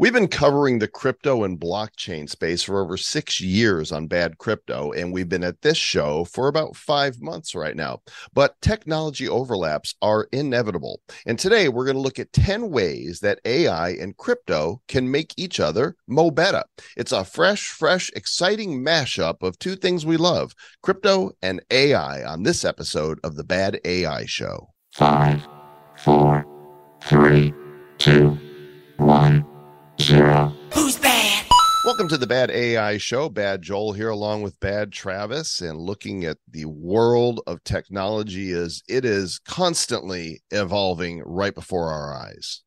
We've been covering the crypto and blockchain space for over six years on Bad Crypto, and we've been at this show for about five months right now. But technology overlaps are inevitable. And today we're going to look at 10 ways that AI and crypto can make each other mo better. It's a fresh, fresh, exciting mashup of two things we love crypto and AI on this episode of the Bad AI Show. Five, four, three, two, one zero. Who's bad? Welcome to the Bad AI Show. Bad Joel here, along with Bad Travis, and looking at the world of technology as it is constantly evolving right before our eyes.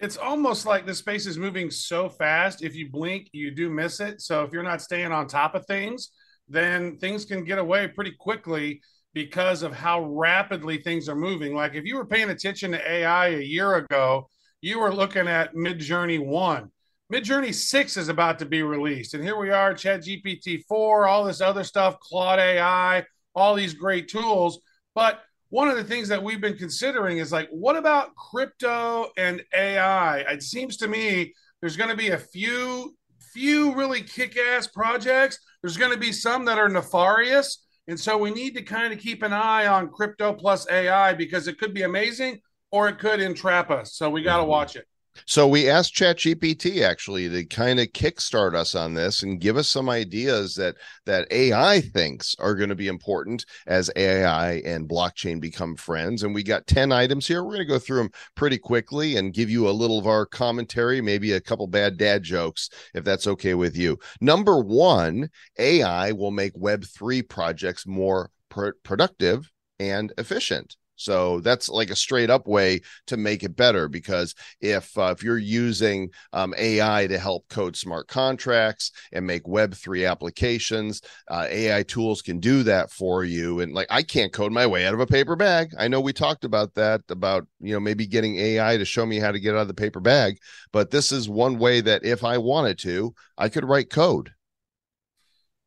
It's almost like the space is moving so fast. If you blink, you do miss it. So if you're not staying on top of things, then things can get away pretty quickly because of how rapidly things are moving. Like if you were paying attention to AI a year ago, you were looking at Midjourney 1. Midjourney 6 is about to be released. And here we are, Chat GPT 4, all this other stuff, Claude AI, all these great tools. But one of the things that we've been considering is like, what about crypto and AI? It seems to me there's going to be a few, few really kick-ass projects. There's going to be some that are nefarious. And so we need to kind of keep an eye on crypto plus AI because it could be amazing or it could entrap us. So we got to mm-hmm. watch it. So we asked ChatGPT actually to kind of kickstart us on this and give us some ideas that that AI thinks are going to be important as AI and blockchain become friends. And we got 10 items here. We're going to go through them pretty quickly and give you a little of our commentary, maybe a couple bad dad jokes, if that's okay with you. Number one, AI will make Web3 projects more pr- productive and efficient. So that's like a straight up way to make it better because if uh, if you're using um, AI to help code smart contracts and make Web three applications, uh, AI tools can do that for you. And like I can't code my way out of a paper bag. I know we talked about that about you know maybe getting AI to show me how to get out of the paper bag, but this is one way that if I wanted to, I could write code.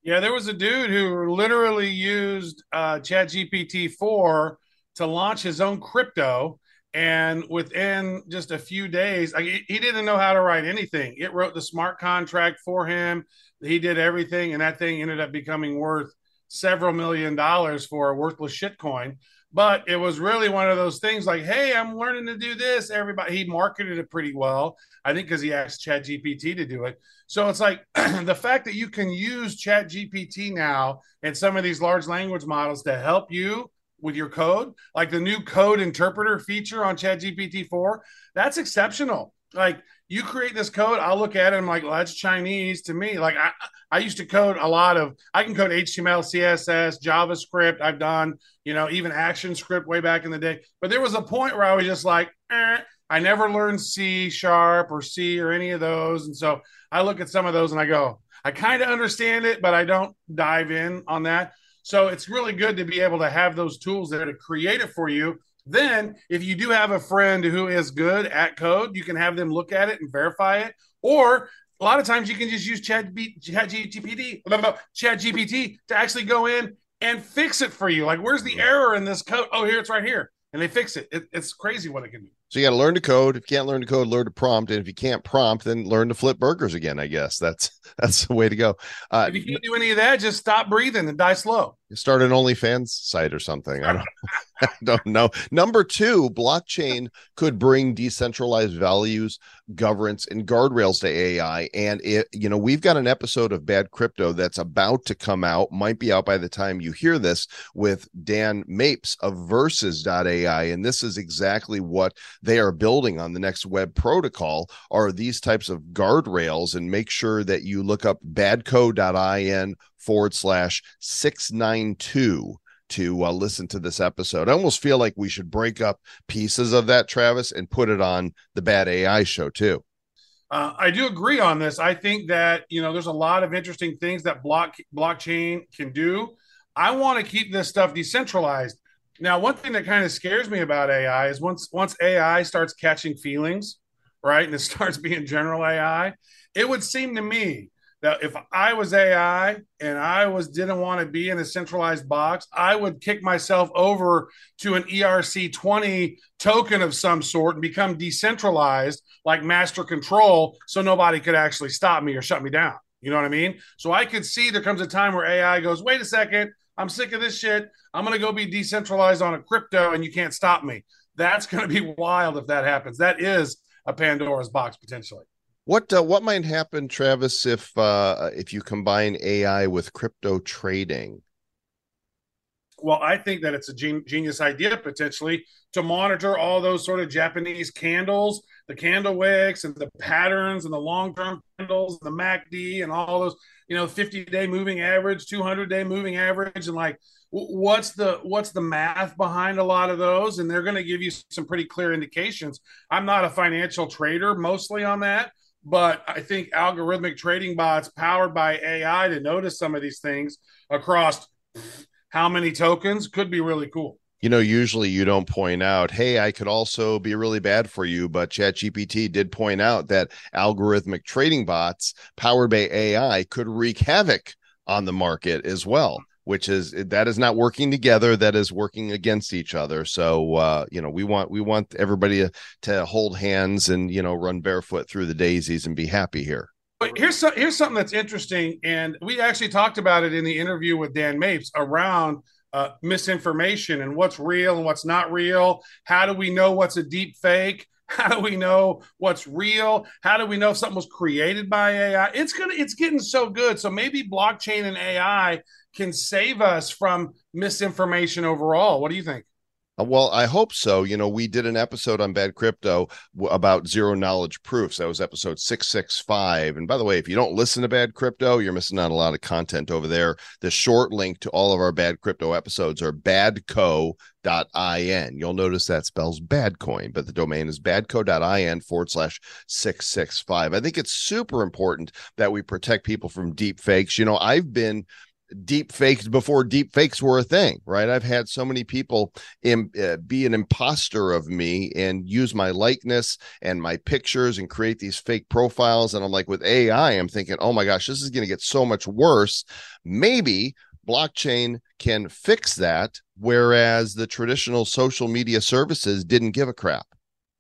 Yeah, there was a dude who literally used uh, ChatGPT four to launch his own crypto. And within just a few days, like, he didn't know how to write anything. It wrote the smart contract for him. He did everything, and that thing ended up becoming worth several million dollars for a worthless shitcoin. But it was really one of those things like, hey, I'm learning to do this. Everybody, he marketed it pretty well. I think because he asked Chat GPT to do it. So it's like the fact that you can use Chat GPT now and some of these large language models to help you with your code, like the new code interpreter feature on ChatGPT 4, that's exceptional. Like you create this code, I'll look at it. I'm like, well, that's Chinese to me. Like I, I used to code a lot of, I can code HTML, CSS, JavaScript. I've done, you know, even Action Script way back in the day. But there was a point where I was just like, eh, I never learned C sharp or C or any of those. And so I look at some of those and I go, I kind of understand it, but I don't dive in on that. So it's really good to be able to have those tools there to create it for you. Then, if you do have a friend who is good at code, you can have them look at it and verify it. Or a lot of times you can just use Chat, B, Chat GPT, Chat GPT to actually go in and fix it for you. Like, where's the error in this code? Oh, here it's right here, and they fix it. it it's crazy what it can do. So you got to learn to code. If you can't learn to code, learn to prompt. And if you can't prompt, then learn to flip burgers again. I guess that's that's the way to go. Uh, if you can't do any of that, just stop breathing and die slow. Start an OnlyFans site or something. I don't. I don't know. Number two, blockchain could bring decentralized values, governance, and guardrails to AI. And it, you know, we've got an episode of Bad Crypto that's about to come out, might be out by the time you hear this, with Dan Mapes of Verses.ai. And this is exactly what they are building on the next web protocol are these types of guardrails and make sure that you look up badco.in forward slash 692 to uh, listen to this episode. I almost feel like we should break up pieces of that, Travis, and put it on the Bad AI show too. Uh, I do agree on this. I think that you know there's a lot of interesting things that block blockchain can do. I want to keep this stuff decentralized. Now, one thing that kind of scares me about AI is once once AI starts catching feelings, right, and it starts being general AI, it would seem to me that if I was AI and I was didn't want to be in a centralized box, I would kick myself over to an ERC20 token of some sort and become decentralized like master control so nobody could actually stop me or shut me down. You know what I mean? So I could see there comes a time where AI goes, wait a second, I'm sick of this shit. I'm going to go be decentralized on a crypto and you can't stop me. That's going to be wild if that happens. That is a Pandora's box potentially. What uh, what might happen, Travis, if uh, if you combine AI with crypto trading? Well, I think that it's a gen- genius idea potentially to monitor all those sort of Japanese candles, the candle wicks and the patterns and the long term candles, the MACD and all those, you know, 50 day moving average, 200 day moving average, and like what's the what's the math behind a lot of those? And they're going to give you some pretty clear indications. I'm not a financial trader mostly on that but I think algorithmic trading bots powered by AI to notice some of these things across how many tokens could be really cool. You know, usually you don't point out, hey, I could also be really bad for you. But ChatGPT did point out that algorithmic trading bots powered by AI could wreak havoc on the market as well which is that is not working together that is working against each other so uh you know we want we want everybody to, to hold hands and you know run barefoot through the daisies and be happy here but here's so, here's something that's interesting and we actually talked about it in the interview with dan mapes around uh, misinformation and what's real and what's not real. How do we know what's a deep fake? How do we know what's real? How do we know if something was created by ai it's gonna it's getting so good. So maybe blockchain and ai can save us from misinformation overall. What do you think? Uh, well, I hope so. You know, we did an episode on bad crypto about zero knowledge proofs. That was episode 665. And by the way, if you don't listen to bad crypto, you're missing out a lot of content over there. The short link to all of our bad crypto episodes are badco.in. You'll notice that spells badcoin, but the domain is badco.in forward slash 665. I think it's super important that we protect people from deep fakes. You know, I've been deep fakes before deep fakes were a thing, right? I've had so many people Im, uh, be an imposter of me and use my likeness and my pictures and create these fake profiles. And I'm like, with AI, I'm thinking, oh my gosh, this is going to get so much worse. Maybe blockchain can fix that, whereas the traditional social media services didn't give a crap.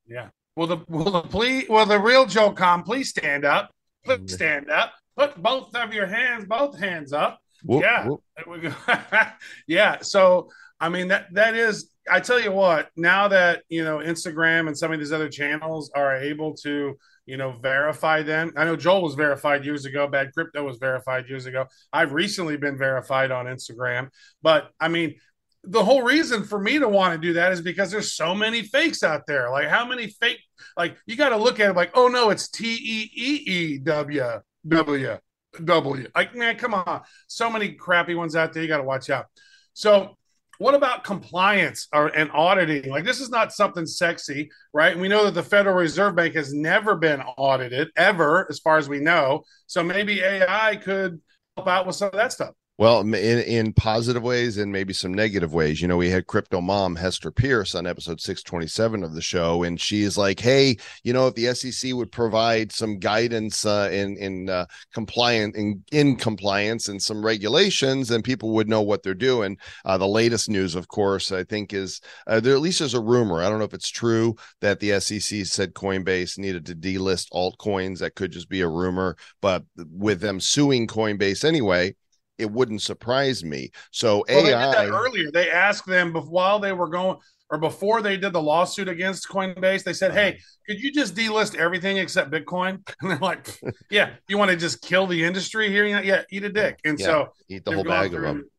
Yeah. Well, the well the please well the real Joel Comm, please stand up. Please mm-hmm. stand up. Put both of your hands, both hands up. Whoop, yeah. Whoop. yeah. So I mean that that is I tell you what, now that you know Instagram and some of these other channels are able to, you know, verify them. I know Joel was verified years ago, Bad Crypto was verified years ago. I've recently been verified on Instagram. But I mean, the whole reason for me to want to do that is because there's so many fakes out there. Like how many fake like you got to look at it like, oh no, it's T E E E W W. W. Like, man, come on. So many crappy ones out there. You got to watch out. So, what about compliance or, and auditing? Like, this is not something sexy, right? We know that the Federal Reserve Bank has never been audited, ever, as far as we know. So, maybe AI could help out with some of that stuff. Well, in, in positive ways and maybe some negative ways. You know, we had crypto mom Hester Peirce on episode 627 of the show, and she's like, Hey, you know, if the SEC would provide some guidance uh, in, in uh, compliant in, in compliance and some regulations, then people would know what they're doing. Uh, the latest news, of course, I think is uh, there at least there's a rumor. I don't know if it's true that the SEC said Coinbase needed to delist altcoins. That could just be a rumor, but with them suing Coinbase anyway, it wouldn't surprise me. So well, AI earlier they asked them while they were going or before they did the lawsuit against Coinbase, they said, "Hey, could you just delist everything except Bitcoin?" And they're like, "Yeah, you want to just kill the industry here? Yeah, eat a dick." And yeah, so eat the whole bag of them.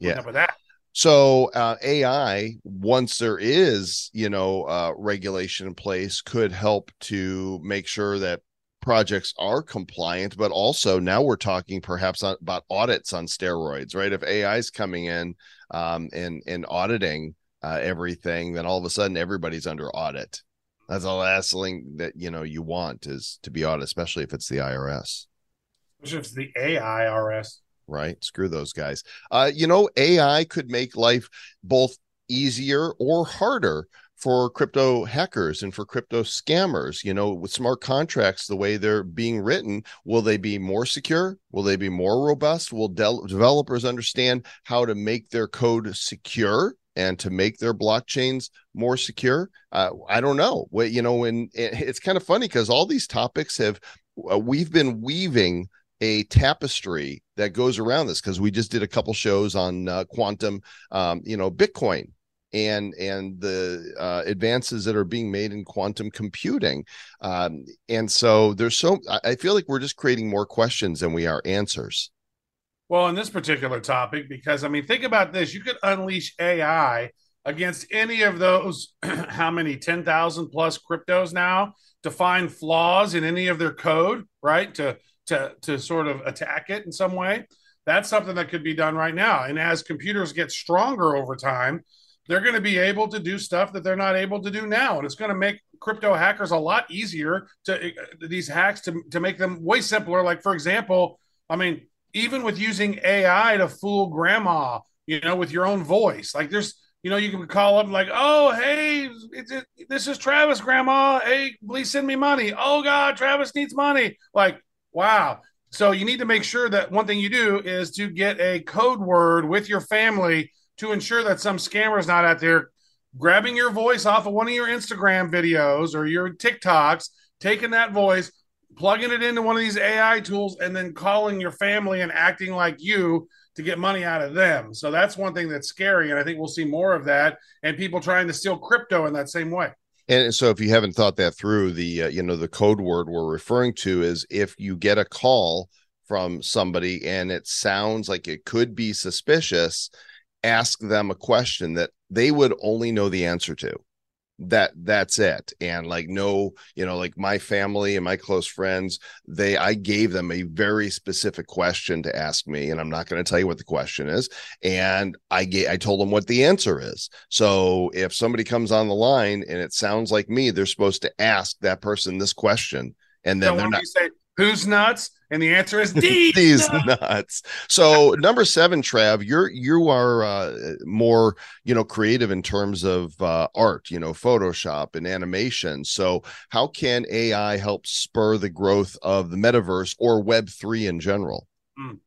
Yeah, with that. So uh, AI, once there is, you know, uh, regulation in place, could help to make sure that projects are compliant, but also now we're talking perhaps on, about audits on steroids, right? If AI is coming in um, and and auditing uh, everything, then all of a sudden everybody's under audit. That's the last thing that you know you want is to be audited, especially if it's the IRS. Especially if it's the AIRS. Right. Screw those guys. Uh, you know, AI could make life both easier or harder for crypto hackers and for crypto scammers you know with smart contracts the way they're being written will they be more secure? Will they be more robust? Will de- developers understand how to make their code secure and to make their blockchains more secure? Uh, i don't know. What you know and it's kind of funny because all these topics have uh, we've been weaving a tapestry that goes around this because we just did a couple shows on uh, quantum um, you know bitcoin and and the uh, advances that are being made in quantum computing. Um, and so there's so i feel like we're just creating more questions than we are answers. Well in this particular topic because i mean think about this you could unleash ai against any of those how many 10,000 plus cryptos now to find flaws in any of their code right? To to to sort of attack it in some way. That's something that could be done right now. And as computers get stronger over time they're going to be able to do stuff that they're not able to do now and it's going to make crypto hackers a lot easier to uh, these hacks to, to make them way simpler. Like for example i mean even with using ai to fool grandma you know with your own voice like there's you know you can call up like oh hey it, this is travis grandma. Hey please send me money. Oh god travis needs money. Like wow. So you need to make sure that one thing you do is to get a code word with your family to ensure that some scammer is not out there grabbing your voice off of one of your Instagram videos or your TikToks, taking that voice, plugging it into one of these AI tools, and then calling your family and acting like you to get money out of them. So that's one thing that's scary. And I think we'll see more of that and people trying to steal crypto in that same way. And so if you haven't thought that through, the uh, you know the code word we're referring to is if you get a call from somebody and it sounds like it could be suspicious, ask them a question that they would only know the answer to. That that's it. And like no you know like my family and my close friends they i gave them a very specific question to ask me and i'm not going to tell you what the question is. And i gave i told them what the answer is. So if somebody comes on the line and it sounds like me they're supposed to ask that person this question and then they're not say who's nuts and the answer is D. These nuts. nuts. So number seven, Trav, you're you are uh, more you know creative in terms of uh, art, you know, Photoshop and animation. So how can AI help spur the growth of the metaverse or Web three in general? Mm.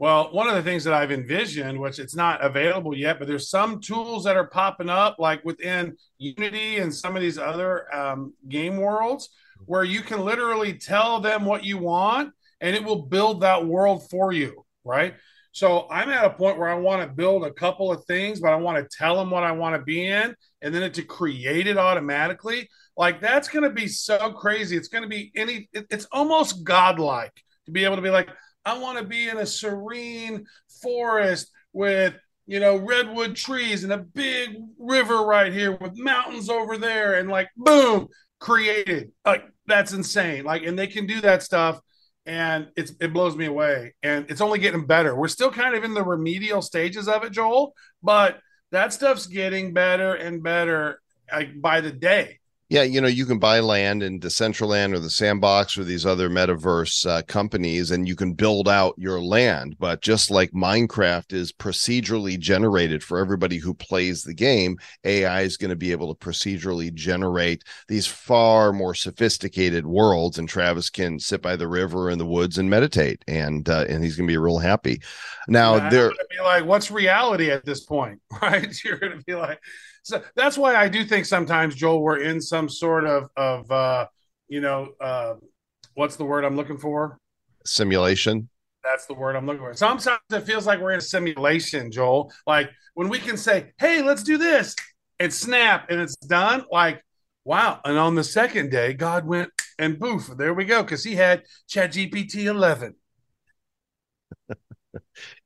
Well, one of the things that I've envisioned, which it's not available yet, but there's some tools that are popping up, like within Unity and some of these other um, game worlds, where you can literally tell them what you want and it will build that world for you, right? So I'm at a point where I want to build a couple of things, but I want to tell them what I want to be in, and then it to create it automatically. Like that's going to be so crazy. It's going to be any. It, it's almost godlike to be able to be like, I want to be in a serene forest with you know redwood trees and a big river right here with mountains over there, and like boom, created. Like that's insane. Like, and they can do that stuff and it's it blows me away and it's only getting better we're still kind of in the remedial stages of it joel but that stuff's getting better and better like by the day yeah, you know, you can buy land in Decentraland or the Sandbox or these other metaverse uh, companies, and you can build out your land. But just like Minecraft is procedurally generated for everybody who plays the game, AI is going to be able to procedurally generate these far more sophisticated worlds. And Travis can sit by the river in the woods and meditate, and uh, and he's going to be real happy. Now, yeah, there, be like, what's reality at this point, right? You're going to be like so that's why I do think sometimes Joel we're in some sort of of uh, you know uh, what's the word I'm looking for? Simulation. That's the word I'm looking for. Sometimes it feels like we're in a simulation, Joel. Like when we can say, "Hey, let's do this," and snap, and it's done. Like, wow! And on the second day, God went and boof, there we go, because He had Chat GPT 11.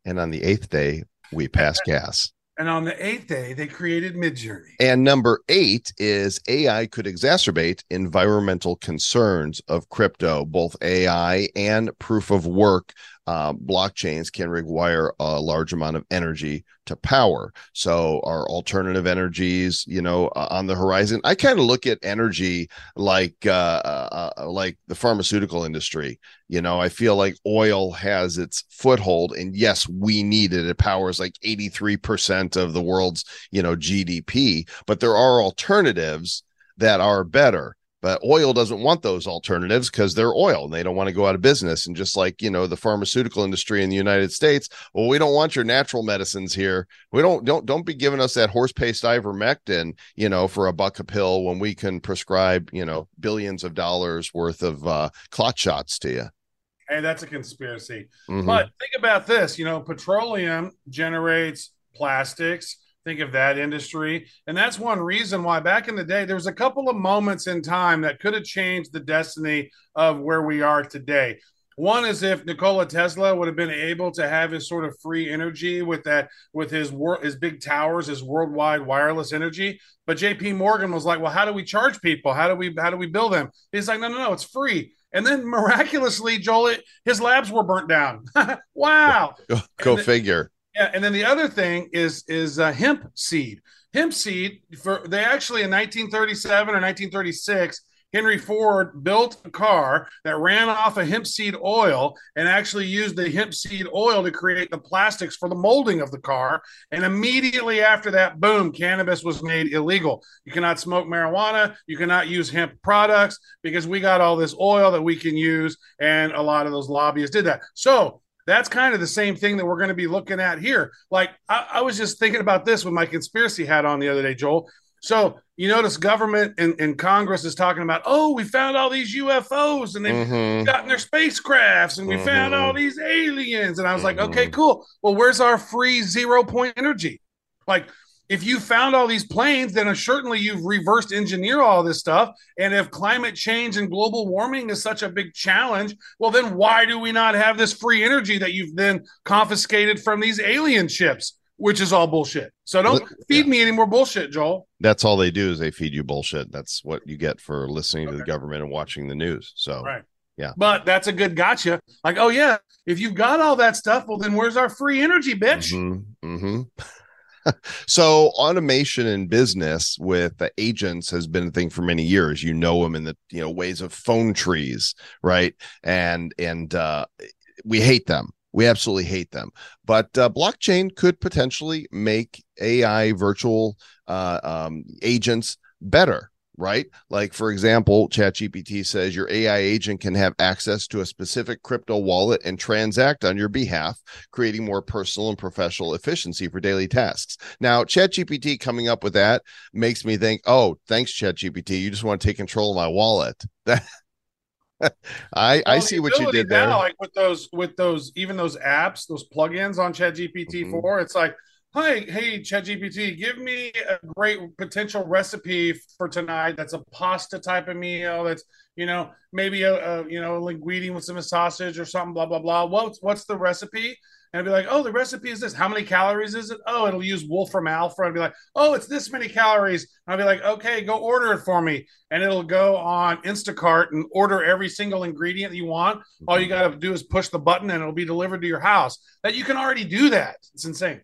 and on the eighth day, we passed gas. And on the eighth day, they created Midjourney. And number eight is AI could exacerbate environmental concerns of crypto, both AI and proof of work uh, blockchains can require a large amount of energy to power. So, are alternative energies, you know, uh, on the horizon? I kind of look at energy like uh, uh, uh, like the pharmaceutical industry. You know, I feel like oil has its foothold, and yes, we need it. It powers like eighty three percent of the world's you know GDP, but there are alternatives that are better but oil doesn't want those alternatives because they're oil and they don't want to go out of business and just like you know the pharmaceutical industry in the united states well we don't want your natural medicines here we don't don't don't be giving us that horse paste ivermectin you know for a buck a pill when we can prescribe you know billions of dollars worth of uh, clot shots to you Hey, that's a conspiracy. Mm-hmm. But think about this you know, petroleum generates plastics, think of that industry. And that's one reason why back in the day, there was a couple of moments in time that could have changed the destiny of where we are today. One is if Nikola Tesla would have been able to have his sort of free energy with that, with his work, his big towers, his worldwide wireless energy. But J.P. Morgan was like, "Well, how do we charge people? How do we how do we bill them?" He's like, "No, no, no, it's free." And then miraculously, Joel, his labs were burnt down. wow! Go, go figure. Yeah, and then the other thing is is uh, hemp seed. Hemp seed for they actually in 1937 or 1936 Henry Ford built a car that ran off of hemp seed oil and actually used the hemp seed oil to create the plastics for the molding of the car. And immediately after that, boom, cannabis was made illegal. You cannot smoke marijuana. You cannot use hemp products because we got all this oil that we can use. And a lot of those lobbyists did that. So that's kind of the same thing that we're going to be looking at here. Like I, I, was just thinking about this with my conspiracy hat on the other day, Joel. So you notice government and, and Congress is talking about, oh, we found all these UFOs and they've mm-hmm. gotten their spacecrafts and we mm-hmm. found all these aliens. And I was mm-hmm. like, okay, cool. Well, where's our free zero point energy? Like if you found all these planes, then certainly you've reversed engineer all this stuff. And if climate change and global warming is such a big challenge, well, then why do we not have this free energy that you've then confiscated from these alien ships? Which is all bullshit. So don't feed yeah. me any more bullshit, Joel. That's all they do is they feed you bullshit. That's what you get for listening okay. to the government and watching the news. So right. Yeah. But that's a good gotcha. Like, oh yeah, if you've got all that stuff, well then where's our free energy, bitch? Mm-hmm. Mm-hmm. so automation in business with the agents has been a thing for many years. You know them in the you know ways of phone trees, right? And and uh, we hate them. We absolutely hate them. But uh, blockchain could potentially make AI virtual uh, um, agents better right? Like, for example, ChatGPT says your AI agent can have access to a specific crypto wallet and transact on your behalf, creating more personal and professional efficiency for daily tasks. Now, ChatGPT coming up with that makes me think, oh, thanks, ChatGPT. You just want to take control of my wallet. I well, I see what you did there. like with those with those even those apps, those plugins on ChatGPT 4 mm-hmm. it's like Hi, hey, ChatGPT, give me a great potential recipe for tonight. That's a pasta type of meal. That's you know maybe a, a you know linguine with some sausage or something. Blah blah blah. What's what's the recipe? And I'd be like, oh, the recipe is this. How many calories is it? Oh, it'll use Wolfram Alpha. I'd be like, oh, it's this many calories. And I'd be like, okay, go order it for me. And it'll go on Instacart and order every single ingredient you want. All you got to do is push the button and it'll be delivered to your house. That you can already do that. It's insane.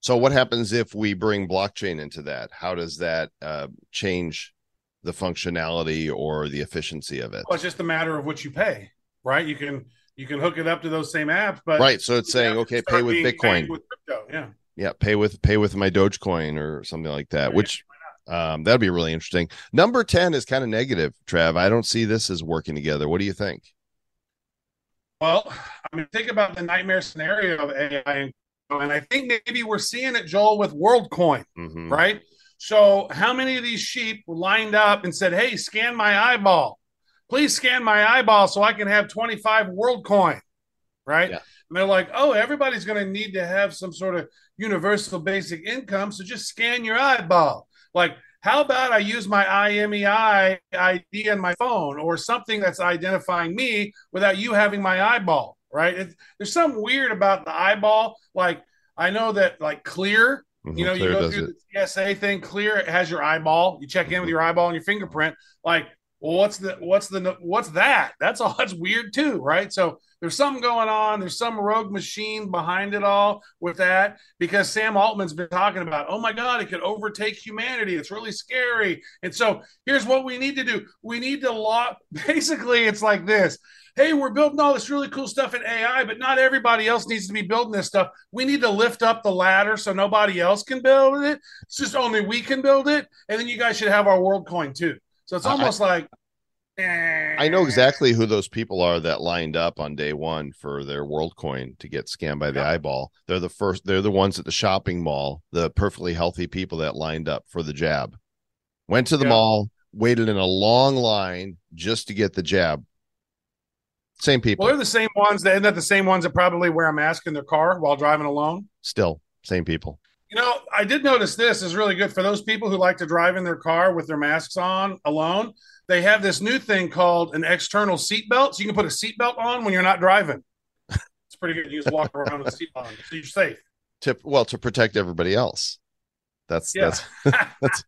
So what happens if we bring blockchain into that? How does that uh, change the functionality or the efficiency of it? Well, it's just a matter of what you pay, right? You can you can hook it up to those same apps, but right. So it's saying okay, pay with Bitcoin, with crypto, yeah, yeah, pay with pay with my Dogecoin or something like that. Yeah, which um, that'd be really interesting. Number ten is kind of negative, Trav. I don't see this as working together. What do you think? Well, I mean, think about the nightmare scenario of AI and and I think maybe we're seeing it, Joel, with WorldCoin, mm-hmm. right? So, how many of these sheep lined up and said, "Hey, scan my eyeball, please scan my eyeball so I can have 25 WorldCoin," right? Yeah. And they're like, "Oh, everybody's going to need to have some sort of universal basic income, so just scan your eyeball." Like, how about I use my IMEI ID on my phone or something that's identifying me without you having my eyeball? Right? It, there's something weird about the eyeball. Like I know that like clear, mm-hmm, you know, you go through it. the TSA thing, clear it has your eyeball. You check in with your eyeball and your fingerprint. Like well, what's the what's the what's that? That's all. That's weird too, right? So there's something going on. There's some rogue machine behind it all with that because Sam Altman's been talking about. Oh my God, it could overtake humanity. It's really scary. And so here's what we need to do. We need to lock. Basically, it's like this. Hey, we're building all this really cool stuff in AI, but not everybody else needs to be building this stuff. We need to lift up the ladder so nobody else can build it. It's just only we can build it, and then you guys should have our world coin too. So it's almost I, like I know exactly who those people are that lined up on day one for their world coin to get scammed by the eyeball. They're the first, they're the ones at the shopping mall, the perfectly healthy people that lined up for the jab. Went to the mall, waited in a long line just to get the jab. Same people. Well, they're the same ones that, isn't that the same ones that probably wear a mask in their car while driving alone? Still, same people. You know, I did notice this is really good for those people who like to drive in their car with their masks on alone. They have this new thing called an external seatbelt. So you can put a seatbelt on when you're not driving. It's pretty good. You just walk around with a seat on, so you're safe. To well, to protect everybody else. That's yeah. that's that's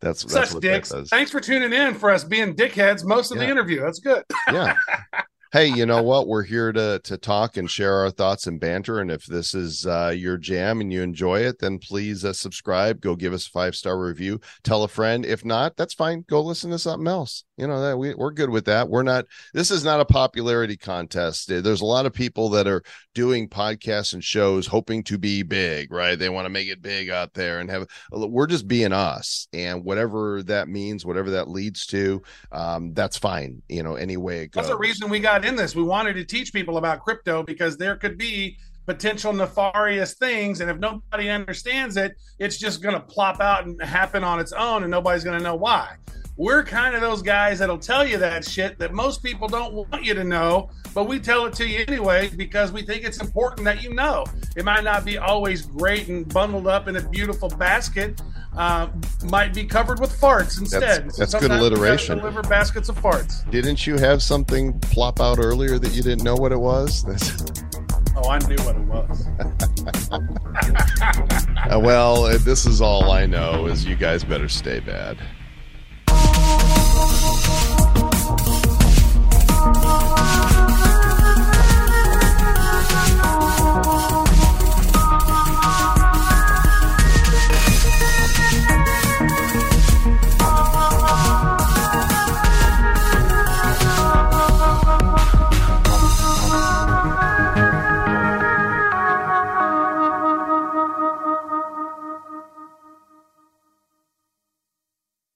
that's such that's dicks. Thanks for tuning in for us being dickheads most of yeah. the interview. That's good. yeah. hey, you know what? We're here to to talk and share our thoughts and banter. And if this is uh, your jam and you enjoy it, then please uh, subscribe. Go give us a five star review. Tell a friend. If not, that's fine. Go listen to something else. You know that we we're good with that. We're not. This is not a popularity contest. There's a lot of people that are doing podcasts and shows hoping to be big. Right? They want to make it big out there and have. We're just being us, and whatever that means, whatever that leads to, um, that's fine. You know, any way it goes. That's the reason we got got in this. We wanted to teach people about crypto because there could be potential nefarious things. And if nobody understands it, it's just going to plop out and happen on its own, and nobody's going to know why. We're kind of those guys that'll tell you that shit that most people don't want you to know, but we tell it to you anyway because we think it's important that you know. It might not be always great and bundled up in a beautiful basket, uh, might be covered with farts instead. That's, that's good alliteration. Deliver baskets of farts. Didn't you have something plop out earlier that you didn't know what it was? oh, I knew what it was. uh, well, this is all I know. Is you guys better stay bad.